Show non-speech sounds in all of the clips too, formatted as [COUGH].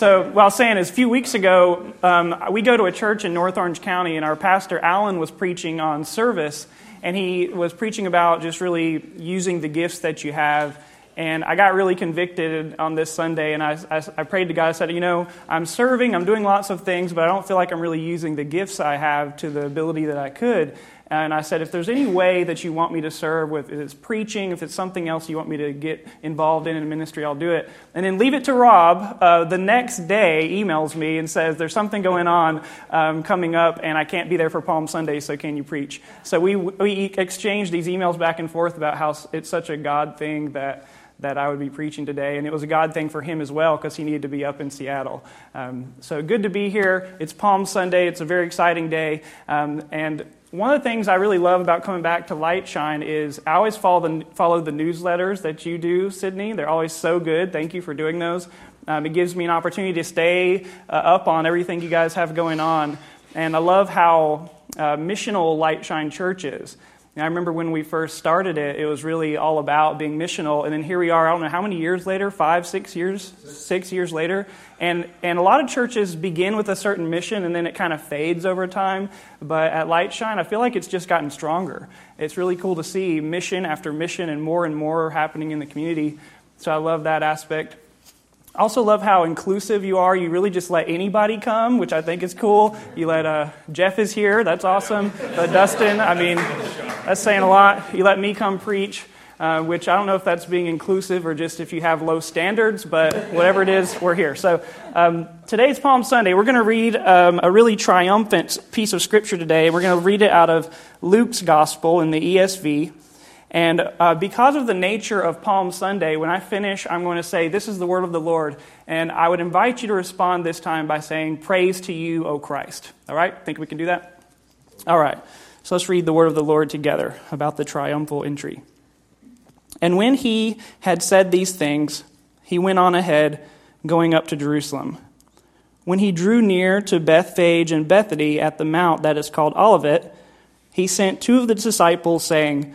So, what I saying is, a few weeks ago, um, we go to a church in North Orange County, and our pastor, Alan, was preaching on service, and he was preaching about just really using the gifts that you have. And I got really convicted on this Sunday, and I, I, I prayed to God. I said, You know, I'm serving, I'm doing lots of things, but I don't feel like I'm really using the gifts I have to the ability that I could. And I said, if there's any way that you want me to serve with, if it's preaching, if it's something else you want me to get involved in in ministry, I'll do it. And then leave it to Rob. Uh, the next day, emails me and says, there's something going on um, coming up, and I can't be there for Palm Sunday, so can you preach? So we, we exchanged these emails back and forth about how it's such a God thing that that I would be preaching today. And it was a God thing for him as well because he needed to be up in Seattle. Um, so good to be here. It's Palm Sunday. It's a very exciting day. Um, and one of the things I really love about coming back to Lightshine is I always follow the, follow the newsletters that you do, Sydney. They're always so good. Thank you for doing those. Um, it gives me an opportunity to stay uh, up on everything you guys have going on. And I love how uh, missional Lightshine Church is. And I remember when we first started it, it was really all about being missional. And then here we are, I don't know how many years later, five, six years, six years later. And, and a lot of churches begin with a certain mission and then it kind of fades over time. But at Lightshine, I feel like it's just gotten stronger. It's really cool to see mission after mission and more and more happening in the community. So I love that aspect. I also love how inclusive you are. You really just let anybody come, which I think is cool. You let uh, Jeff is here, that's awesome. But Dustin, I mean, that's saying a lot. You let me come preach, uh, which I don't know if that's being inclusive or just if you have low standards, but whatever it is, we're here. So um, today's Palm Sunday. We're going to read um, a really triumphant piece of scripture today. We're going to read it out of Luke's Gospel in the ESV. And uh, because of the nature of Palm Sunday, when I finish, I'm going to say, This is the word of the Lord. And I would invite you to respond this time by saying, Praise to you, O Christ. All right? Think we can do that? All right. So let's read the word of the Lord together about the triumphal entry. And when he had said these things, he went on ahead, going up to Jerusalem. When he drew near to Bethphage and Bethany at the mount that is called Olivet, he sent two of the disciples, saying,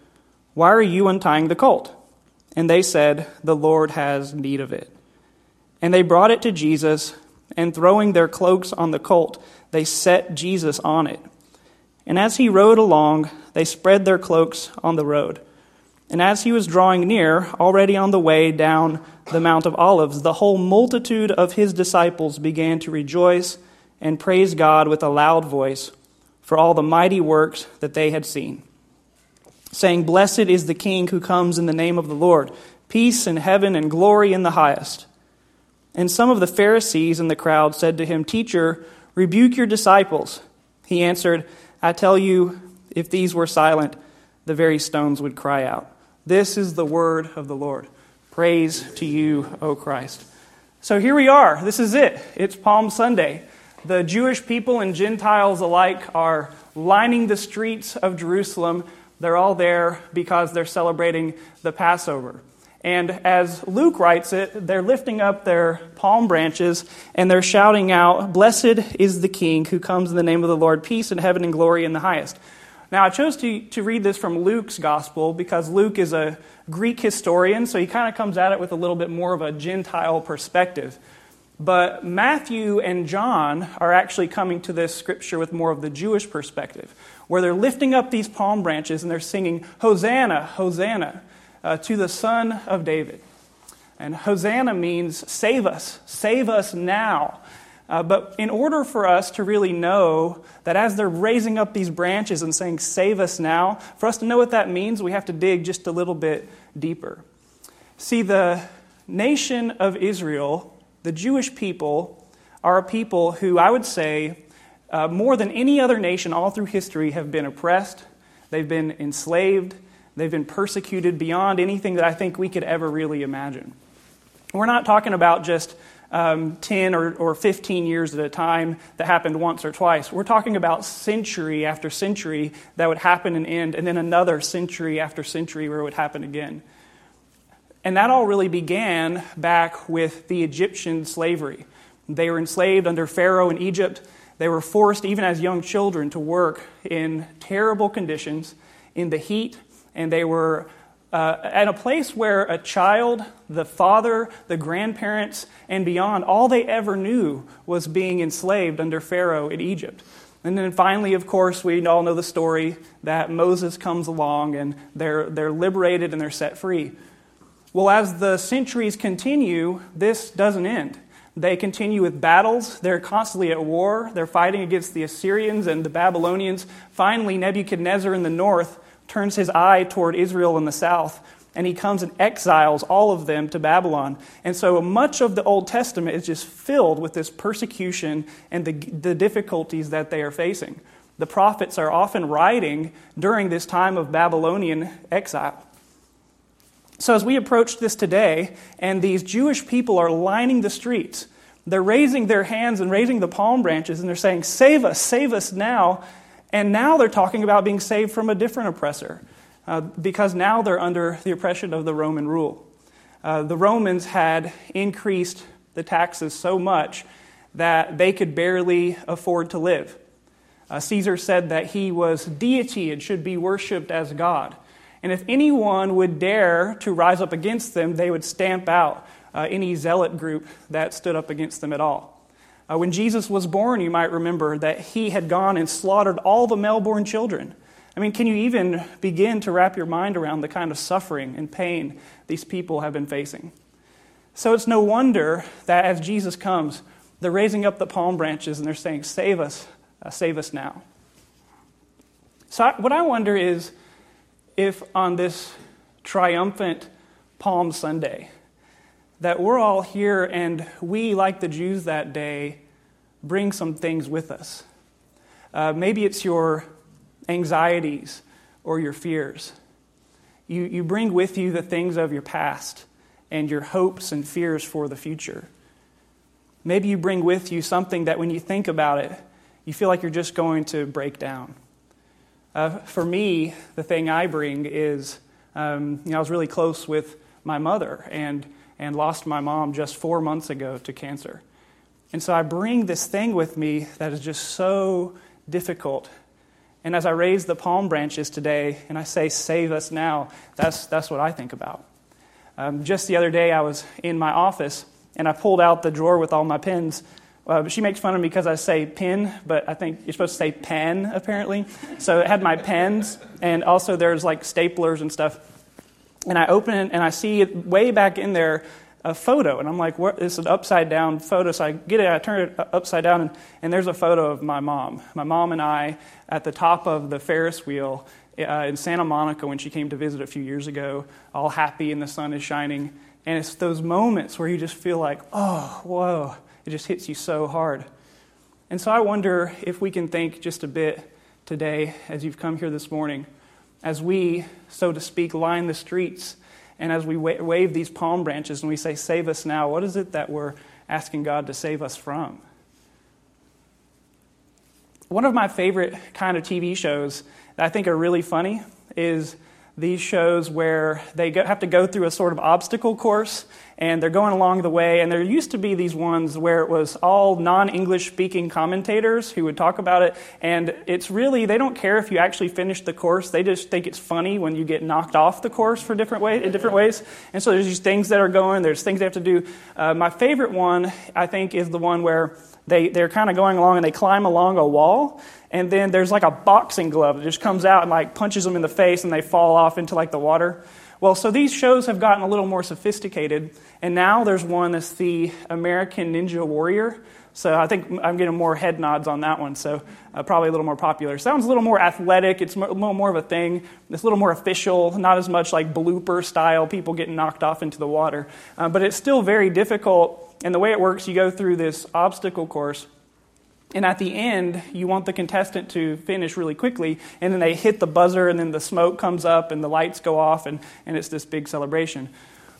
why are you untying the colt? And they said, The Lord has need of it. And they brought it to Jesus, and throwing their cloaks on the colt, they set Jesus on it. And as he rode along, they spread their cloaks on the road. And as he was drawing near, already on the way down the Mount of Olives, the whole multitude of his disciples began to rejoice and praise God with a loud voice for all the mighty works that they had seen saying, Blessed is the King who comes in the name of the Lord, peace in heaven and glory in the highest. And some of the Pharisees in the crowd said to him, Teacher, rebuke your disciples. He answered, I tell you, if these were silent, the very stones would cry out. This is the word of the Lord. Praise to you, O Christ. So here we are. This is it. It's Palm Sunday. The Jewish people and Gentiles alike are lining the streets of Jerusalem they're all there because they're celebrating the Passover. And as Luke writes it, they're lifting up their palm branches and they're shouting out, Blessed is the King who comes in the name of the Lord, peace in heaven and glory in the highest. Now, I chose to, to read this from Luke's gospel because Luke is a Greek historian, so he kind of comes at it with a little bit more of a Gentile perspective. But Matthew and John are actually coming to this scripture with more of the Jewish perspective, where they're lifting up these palm branches and they're singing, Hosanna, Hosanna, uh, to the Son of David. And Hosanna means save us, save us now. Uh, but in order for us to really know that as they're raising up these branches and saying, Save us now, for us to know what that means, we have to dig just a little bit deeper. See, the nation of Israel the Jewish people are a people who I would say, uh, more than any other nation all through history, have been oppressed, they've been enslaved, they've been persecuted beyond anything that I think we could ever really imagine. We're not talking about just um, 10 or, or 15 years at a time that happened once or twice. We're talking about century after century that would happen and end, and then another century after century where it would happen again. And that all really began back with the Egyptian slavery. They were enslaved under Pharaoh in Egypt. They were forced, even as young children, to work in terrible conditions in the heat, and they were uh, at a place where a child, the father, the grandparents, and beyond, all they ever knew was being enslaved under Pharaoh in Egypt. And then finally, of course, we all know the story that Moses comes along and they're, they're liberated and they're set free. Well, as the centuries continue, this doesn't end. They continue with battles. They're constantly at war. They're fighting against the Assyrians and the Babylonians. Finally, Nebuchadnezzar in the north turns his eye toward Israel in the south, and he comes and exiles all of them to Babylon. And so much of the Old Testament is just filled with this persecution and the, the difficulties that they are facing. The prophets are often writing during this time of Babylonian exile. So, as we approach this today, and these Jewish people are lining the streets, they're raising their hands and raising the palm branches, and they're saying, Save us, save us now. And now they're talking about being saved from a different oppressor uh, because now they're under the oppression of the Roman rule. Uh, the Romans had increased the taxes so much that they could barely afford to live. Uh, Caesar said that he was deity and should be worshiped as God. And if anyone would dare to rise up against them, they would stamp out uh, any zealot group that stood up against them at all. Uh, when Jesus was born, you might remember that he had gone and slaughtered all the male born children. I mean, can you even begin to wrap your mind around the kind of suffering and pain these people have been facing? So it's no wonder that as Jesus comes, they're raising up the palm branches and they're saying, Save us, uh, save us now. So, I, what I wonder is if on this triumphant Palm Sunday, that we're all here and we, like the Jews that day, bring some things with us. Uh, maybe it's your anxieties or your fears. You, you bring with you the things of your past and your hopes and fears for the future. Maybe you bring with you something that when you think about it, you feel like you're just going to break down. Uh, for me, the thing I bring is um, you know, I was really close with my mother, and and lost my mom just four months ago to cancer. And so I bring this thing with me that is just so difficult. And as I raise the palm branches today and I say, Save us now, that's, that's what I think about. Um, just the other day, I was in my office and I pulled out the drawer with all my pens. Uh, she makes fun of me because I say pin, but I think you're supposed to say pen, apparently. So it had my pens, and also there's like staplers and stuff and I open it and I see it way back in there a photo. And I'm like, what? It's an upside down photo. So I get it, I turn it upside down, and, and there's a photo of my mom. My mom and I at the top of the Ferris wheel uh, in Santa Monica when she came to visit a few years ago, all happy and the sun is shining. And it's those moments where you just feel like, oh, whoa, it just hits you so hard. And so I wonder if we can think just a bit today as you've come here this morning as we, so to speak, line the streets and as we wave these palm branches and we say, Save us now, what is it that we're asking God to save us from? One of my favorite kind of TV shows that I think are really funny is these shows where they have to go through a sort of obstacle course and they're going along the way. And there used to be these ones where it was all non English speaking commentators who would talk about it. And it's really, they don't care if you actually finish the course. They just think it's funny when you get knocked off the course for different way, in different ways. And so there's these things that are going, there's things they have to do. Uh, my favorite one, I think, is the one where they, they're kind of going along and they climb along a wall and then there's like a boxing glove that just comes out and like punches them in the face and they fall off into like the water. Well, so these shows have gotten a little more sophisticated, and now there's one that's the American Ninja Warrior. So I think I'm getting more head nods on that one. So uh, probably a little more popular. Sounds a little more athletic. It's a little more of a thing. It's a little more official. Not as much like blooper style, people getting knocked off into the water. Uh, but it's still very difficult. And the way it works, you go through this obstacle course. And at the end, you want the contestant to finish really quickly, and then they hit the buzzer, and then the smoke comes up, and the lights go off, and, and it's this big celebration.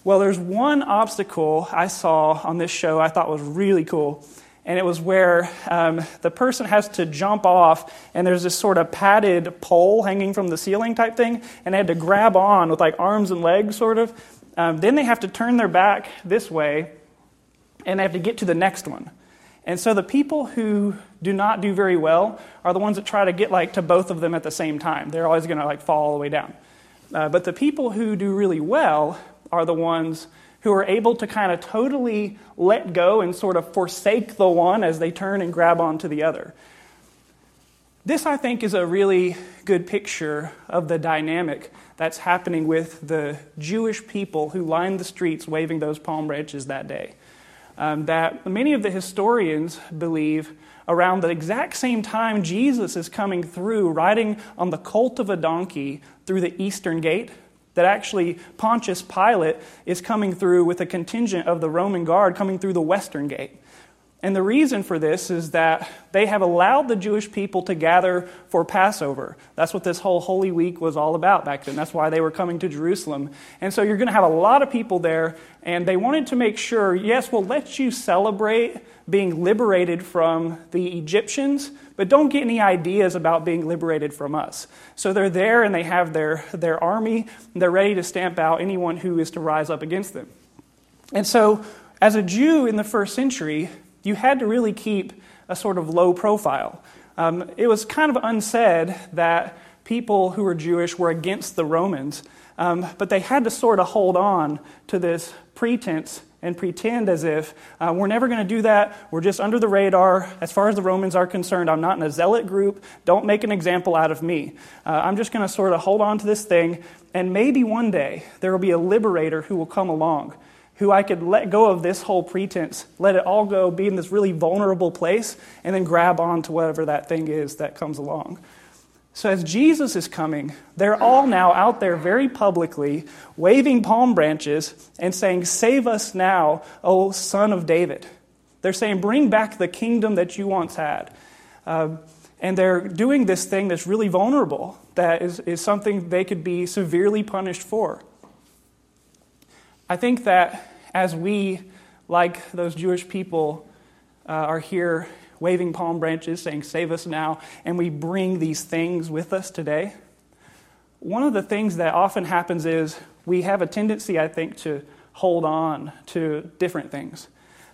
Well, there's one obstacle I saw on this show I thought was really cool. And it was where um, the person has to jump off, and there's this sort of padded pole hanging from the ceiling type thing, and they had to grab on with like arms and legs, sort of. Um, then they have to turn their back this way, and they have to get to the next one. And so the people who do not do very well are the ones that try to get like to both of them at the same time. They're always going to like fall all the way down. Uh, but the people who do really well are the ones who are able to kind of totally let go and sort of forsake the one as they turn and grab onto the other. This, I think, is a really good picture of the dynamic that's happening with the Jewish people who lined the streets waving those palm branches that day. Um, that many of the historians believe around the exact same time Jesus is coming through, riding on the colt of a donkey through the eastern gate, that actually Pontius Pilate is coming through with a contingent of the Roman guard coming through the western gate. And the reason for this is that they have allowed the Jewish people to gather for Passover. That's what this whole Holy Week was all about back then. That's why they were coming to Jerusalem. And so you're going to have a lot of people there, and they wanted to make sure yes, we'll let you celebrate being liberated from the Egyptians, but don't get any ideas about being liberated from us. So they're there and they have their, their army, they're ready to stamp out anyone who is to rise up against them. And so, as a Jew in the first century, you had to really keep a sort of low profile. Um, it was kind of unsaid that people who were Jewish were against the Romans, um, but they had to sort of hold on to this pretense and pretend as if uh, we're never going to do that. We're just under the radar. As far as the Romans are concerned, I'm not in a zealot group. Don't make an example out of me. Uh, I'm just going to sort of hold on to this thing, and maybe one day there will be a liberator who will come along who I could let go of this whole pretense, let it all go, be in this really vulnerable place, and then grab on to whatever that thing is that comes along. So, as Jesus is coming, they're all now out there very publicly waving palm branches and saying, Save us now, O Son of David. They're saying, Bring back the kingdom that you once had. Uh, and they're doing this thing that's really vulnerable, that is, is something they could be severely punished for. I think that as we, like those Jewish people, uh, are here waving palm branches saying, Save us now, and we bring these things with us today, one of the things that often happens is we have a tendency, I think, to hold on to different things.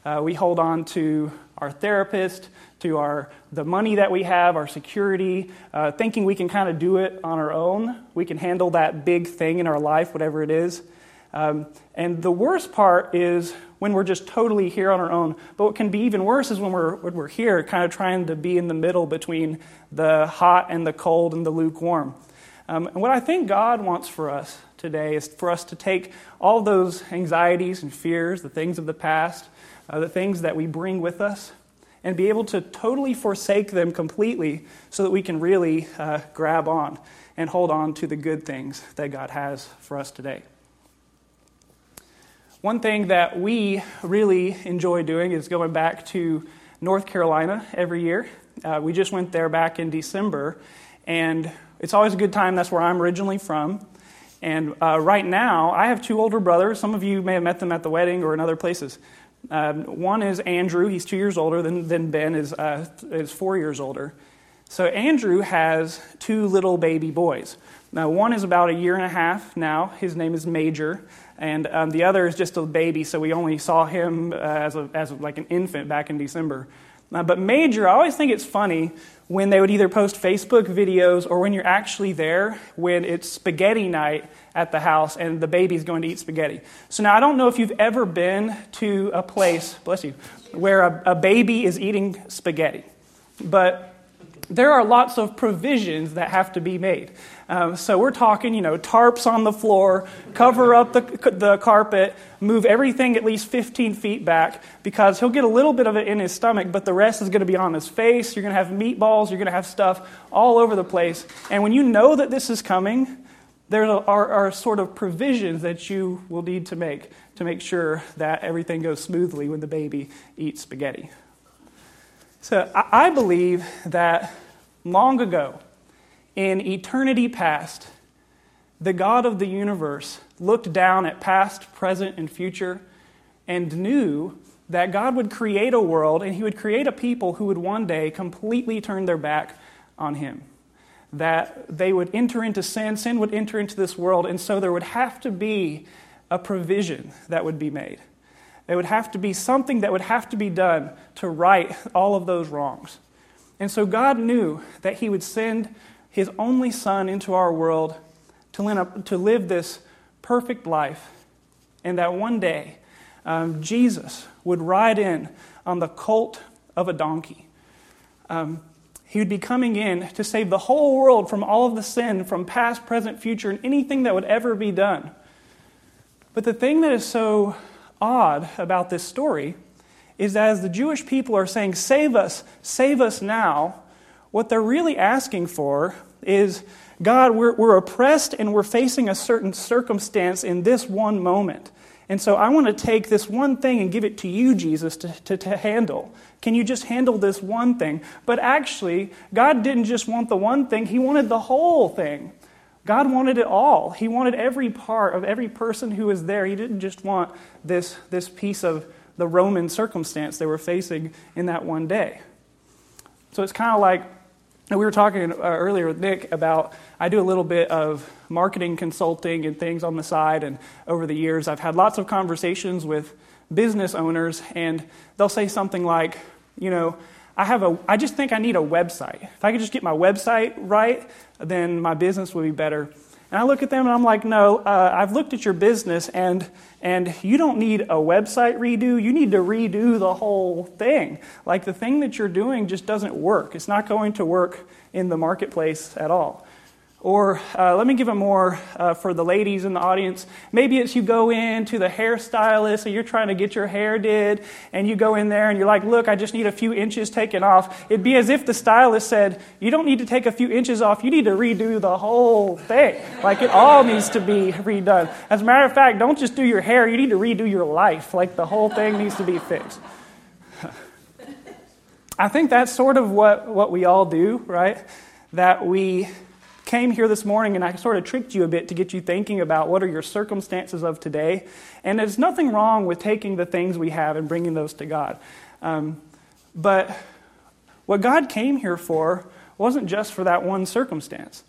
Uh, we hold on to our therapist, to our the money that we have, our security, uh, thinking we can kind of do it on our own. We can handle that big thing in our life, whatever it is. Um, and the worst part is when we're just totally here on our own. But what can be even worse is when we're, when we're here, kind of trying to be in the middle between the hot and the cold and the lukewarm. Um, and what I think God wants for us today is for us to take all those anxieties and fears, the things of the past, uh, the things that we bring with us, and be able to totally forsake them completely so that we can really uh, grab on and hold on to the good things that God has for us today. One thing that we really enjoy doing is going back to North Carolina every year. Uh, we just went there back in December, and it's always a good time. That's where I'm originally from. And uh, right now, I have two older brothers. Some of you may have met them at the wedding or in other places. Um, one is Andrew, he's two years older than, than Ben, is, uh, is four years older. So Andrew has two little baby boys. Now, one is about a year and a half now. His name is Major and um, the other is just a baby, so we only saw him uh, as, a, as like an infant back in December. Uh, but Major, I always think it's funny when they would either post Facebook videos or when you're actually there when it's spaghetti night at the house and the baby's going to eat spaghetti. So now I don't know if you've ever been to a place, bless you, where a, a baby is eating spaghetti. But there are lots of provisions that have to be made. Um, so we're talking, you know, tarps on the floor, cover up the, the carpet, move everything at least 15 feet back because he'll get a little bit of it in his stomach, but the rest is going to be on his face. You're going to have meatballs, you're going to have stuff all over the place. And when you know that this is coming, there are, are sort of provisions that you will need to make to make sure that everything goes smoothly when the baby eats spaghetti. So I believe that long ago, in eternity past, the God of the universe, looked down at past, present, and future and knew that God would create a world and he would create a people who would one day completely turn their back on him. That they would enter into sin, sin would enter into this world, and so there would have to be a provision that would be made. There would have to be something that would have to be done to right all of those wrongs. And so God knew that He would send His only Son into our world to live this perfect life, and that one day um, Jesus would ride in on the colt of a donkey. Um, he would be coming in to save the whole world from all of the sin from past, present, future, and anything that would ever be done. But the thing that is so odd about this story is that as the Jewish people are saying, Save us, save us now, what they're really asking for is God, we're, we're oppressed and we're facing a certain circumstance in this one moment. And so I want to take this one thing and give it to you, Jesus, to, to, to, handle. Can you just handle this one thing? But actually, God didn't just want the one thing, He wanted the whole thing. God wanted it all. He wanted every part of every person who was there. He didn't just want this, this piece of the Roman circumstance they were facing in that one day. So it's kind of like we were talking uh, earlier with Nick about I do a little bit of marketing consulting and things on the side, and over the years I've had lots of conversations with business owners, and they'll say something like, you know, I have a I just think I need a website. If I could just get my website right, then my business would be better. And I look at them and I'm like, no, uh, I've looked at your business and and you don't need a website redo. You need to redo the whole thing. Like the thing that you're doing just doesn't work. It's not going to work in the marketplace at all. Or uh, let me give it more uh, for the ladies in the audience. Maybe it's you go in to the hairstylist and you're trying to get your hair did, and you go in there and you're like, Look, I just need a few inches taken off. It'd be as if the stylist said, You don't need to take a few inches off, you need to redo the whole thing. Like it all needs to be redone. As a matter of fact, don't just do your hair, you need to redo your life. Like the whole thing needs to be fixed. [LAUGHS] I think that's sort of what, what we all do, right? That we came here this morning and I sort of tricked you a bit to get you thinking about what are your circumstances of today. And there's nothing wrong with taking the things we have and bringing those to God. Um, but what God came here for wasn't just for that one circumstance.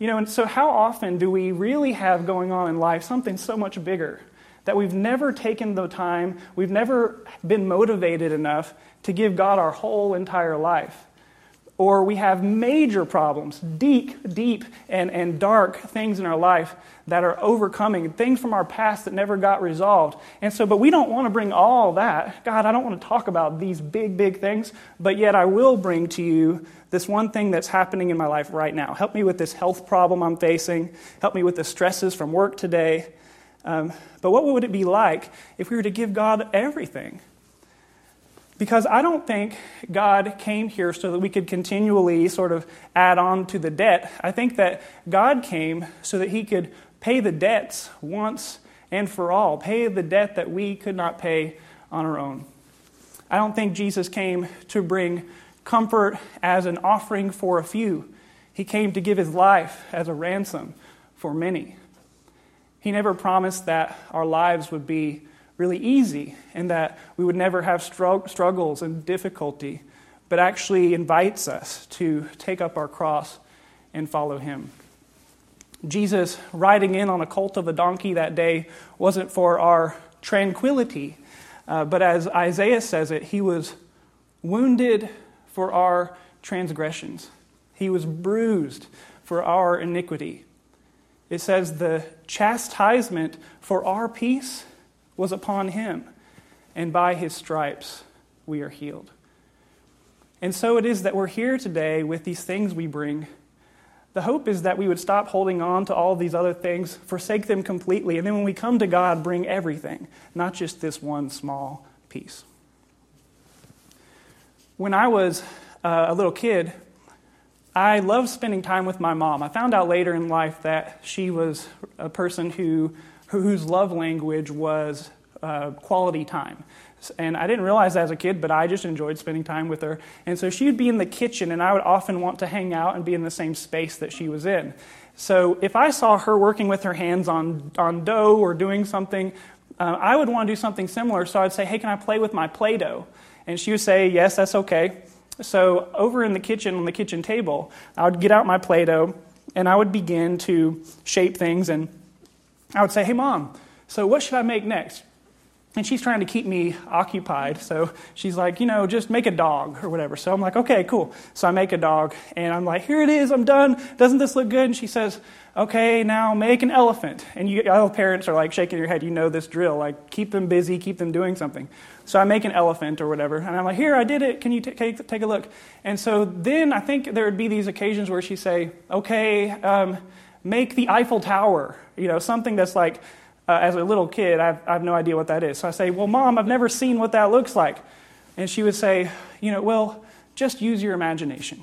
You know, and so how often do we really have going on in life something so much bigger that we've never taken the time, we've never been motivated enough to give God our whole entire life? Or we have major problems, deep, deep, and, and dark things in our life that are overcoming, things from our past that never got resolved. And so, but we don't want to bring all that. God, I don't want to talk about these big, big things, but yet I will bring to you this one thing that's happening in my life right now. Help me with this health problem I'm facing. Help me with the stresses from work today. Um, but what would it be like if we were to give God everything? Because I don't think God came here so that we could continually sort of add on to the debt. I think that God came so that He could pay the debts once and for all, pay the debt that we could not pay on our own. I don't think Jesus came to bring comfort as an offering for a few. He came to give His life as a ransom for many. He never promised that our lives would be really easy and that we would never have struggles and difficulty, but actually invites us to take up our cross and follow him. Jesus riding in on a colt of a donkey that day wasn't for our tranquility, uh, but as Isaiah says it, he was wounded for our transgressions, he was bruised for our iniquity. It says the chastisement for our peace was upon him, and by his stripes we are healed. And so it is that we're here today with these things we bring. The hope is that we would stop holding on to all these other things, forsake them completely, and then when we come to God, bring everything, not just this one small piece. When I was uh, a little kid, I loved spending time with my mom. I found out later in life that she was a person who whose love language was uh, quality time. And I didn't realize that as a kid, but I just enjoyed spending time with her. And so she would be in the kitchen, and I would often want to hang out and be in the same space that she was in. So if I saw her working with her hands on, on dough or doing something, uh, I would want to do something similar. So I'd say, Hey, can I play with my Play Doh? And she would say, Yes, that's okay. So over in the kitchen, on the kitchen table, I would get out my Play Doh and I would begin to shape things. And I would say, Hey, mom, so what should I make next? And she's trying to keep me occupied. So she's like, you know, just make a dog or whatever. So I'm like, okay, cool. So I make a dog and I'm like, here it is, I'm done. Doesn't this look good? And she says, okay, now make an elephant. And you, all parents are like shaking your head. You know this drill. Like, keep them busy, keep them doing something. So I make an elephant or whatever. And I'm like, here, I did it. Can you t- take, take a look? And so then I think there would be these occasions where she'd say, okay, um, make the Eiffel Tower. You know, something that's like, uh, as a little kid, I've, I have no idea what that is. So I say, Well, mom, I've never seen what that looks like. And she would say, You know, well, just use your imagination.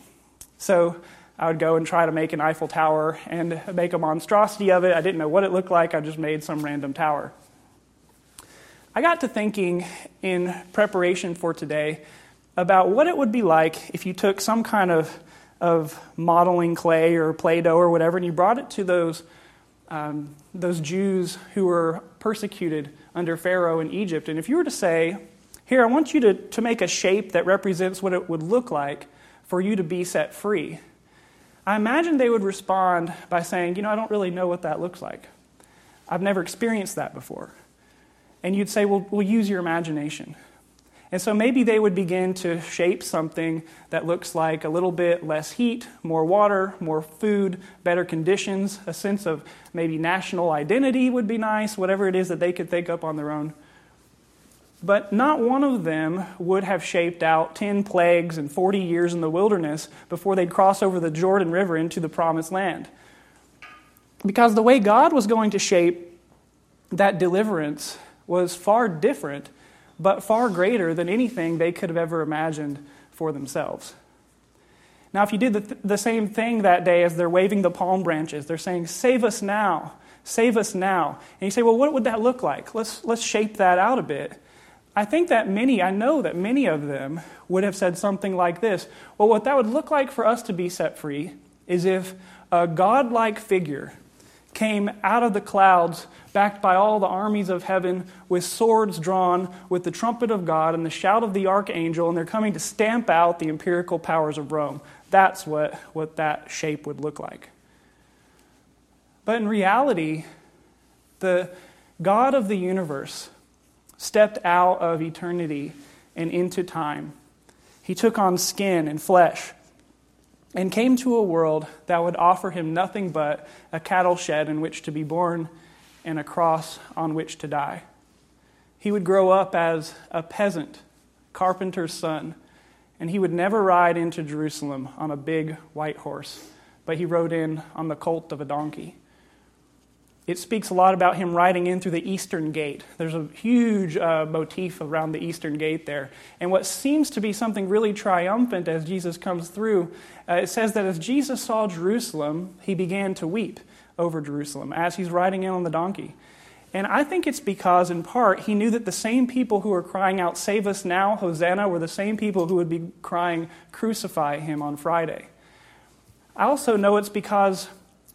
So I would go and try to make an Eiffel Tower and make a monstrosity of it. I didn't know what it looked like, I just made some random tower. I got to thinking in preparation for today about what it would be like if you took some kind of, of modeling clay or Play Doh or whatever and you brought it to those um, those Jews who were persecuted under Pharaoh in Egypt. And if you were to say, Here, I want you to, to make a shape that represents what it would look like for you to be set free, I imagine they would respond by saying, You know, I don't really know what that looks like. I've never experienced that before. And you'd say, Well, we'll use your imagination. And so maybe they would begin to shape something that looks like a little bit less heat, more water, more food, better conditions, a sense of maybe national identity would be nice, whatever it is that they could think up on their own. But not one of them would have shaped out 10 plagues and 40 years in the wilderness before they'd cross over the Jordan River into the promised land. Because the way God was going to shape that deliverance was far different but far greater than anything they could have ever imagined for themselves. Now, if you did the, th- the same thing that day as they're waving the palm branches, they're saying, Save us now, save us now. And you say, Well, what would that look like? Let's, let's shape that out a bit. I think that many, I know that many of them would have said something like this Well, what that would look like for us to be set free is if a godlike figure came out of the clouds, backed by all the armies of heaven, with swords drawn, with the trumpet of God and the shout of the archangel, and they're coming to stamp out the empirical powers of Rome. That's what, what that shape would look like. But in reality, the God of the universe stepped out of eternity and into time. He took on skin and flesh and came to a world that would offer him nothing but a cattle shed in which to be born and a cross on which to die. He would grow up as a peasant, carpenter's son, and he would never ride into Jerusalem on a big white horse, but he rode in on the colt of a donkey it speaks a lot about him riding in through the eastern gate. There's a huge uh, motif around the eastern gate there. And what seems to be something really triumphant as Jesus comes through, uh, it says that as Jesus saw Jerusalem, he began to weep over Jerusalem as he's riding in on the donkey. And I think it's because, in part, he knew that the same people who were crying out, Save us now, Hosanna, were the same people who would be crying, Crucify him on Friday. I also know it's because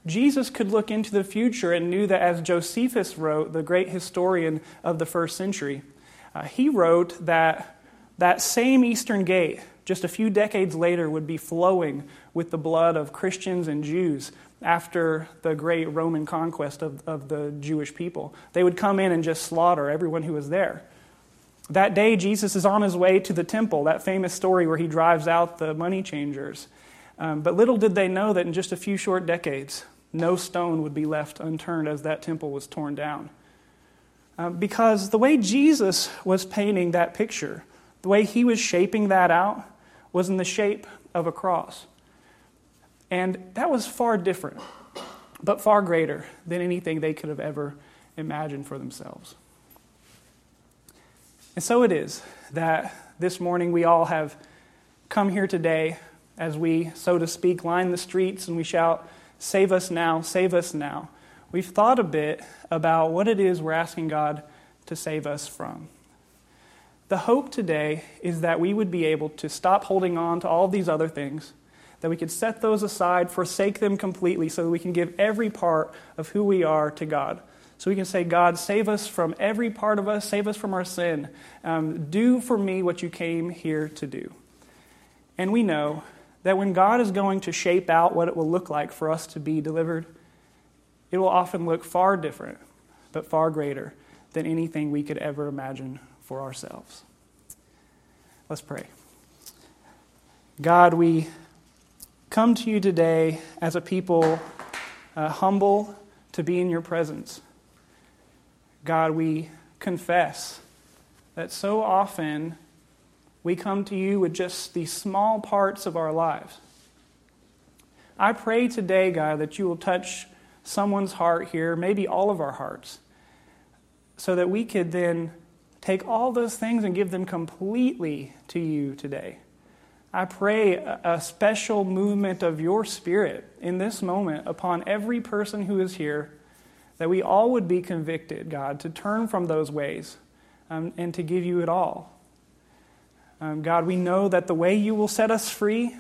Jesus could look into the future and knew that, as Josephus wrote, the great historian of the first century, uh, he wrote that that same Eastern Gate, just a few decades later, would be flowing with the blood of Christians and Jews after the great Roman conquest of, of the Jewish people. They would come in and just slaughter everyone who was there. That day, Jesus is on his way to the temple, that famous story where he drives out the money changers. Um, but little did they know that in just a few short decades, no stone would be left unturned as that temple was torn down. Um, because the way Jesus was painting that picture, the way he was shaping that out, was in the shape of a cross. And that was far different, but far greater than anything they could have ever imagined for themselves. And so it is that this morning we all have come here today as we, so to speak, line the streets and we shout, Save us now, save us now. We've thought a bit about what it is we're asking God to save us from. The hope today is that we would be able to stop holding on to all these other things, that we could set those aside, forsake them completely, so that we can give every part of who we are to God. So we can say, God, save us from every part of us, save us from our sin. Um, do for me what you came here to do. And we know that when God is going to shape out what it will look like for us to be delivered, it will often look far different, but far greater than anything we could ever imagine for ourselves. Let's pray. God, we come to you today as a people uh, humble to be in your presence. God, we confess that so often we come to you with just these small parts of our lives. I pray today, God, that you will touch someone's heart here, maybe all of our hearts, so that we could then take all those things and give them completely to you today. I pray a special movement of your spirit in this moment upon every person who is here that we all would be convicted, God, to turn from those ways um, and to give you it all. Um, God, we know that the way you will set us free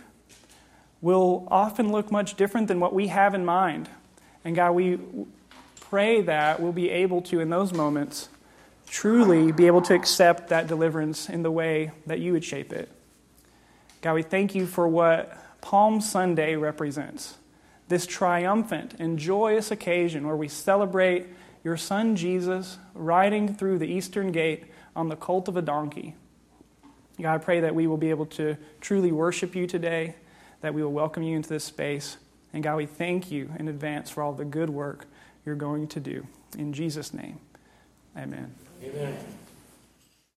will often look much different than what we have in mind. And God, we pray that we'll be able to, in those moments, truly be able to accept that deliverance in the way that you would shape it. God, we thank you for what Palm Sunday represents this triumphant and joyous occasion where we celebrate your son Jesus riding through the eastern gate on the colt of a donkey. God, I pray that we will be able to truly worship you today, that we will welcome you into this space. And God, we thank you in advance for all the good work you're going to do. In Jesus' name, amen. Amen.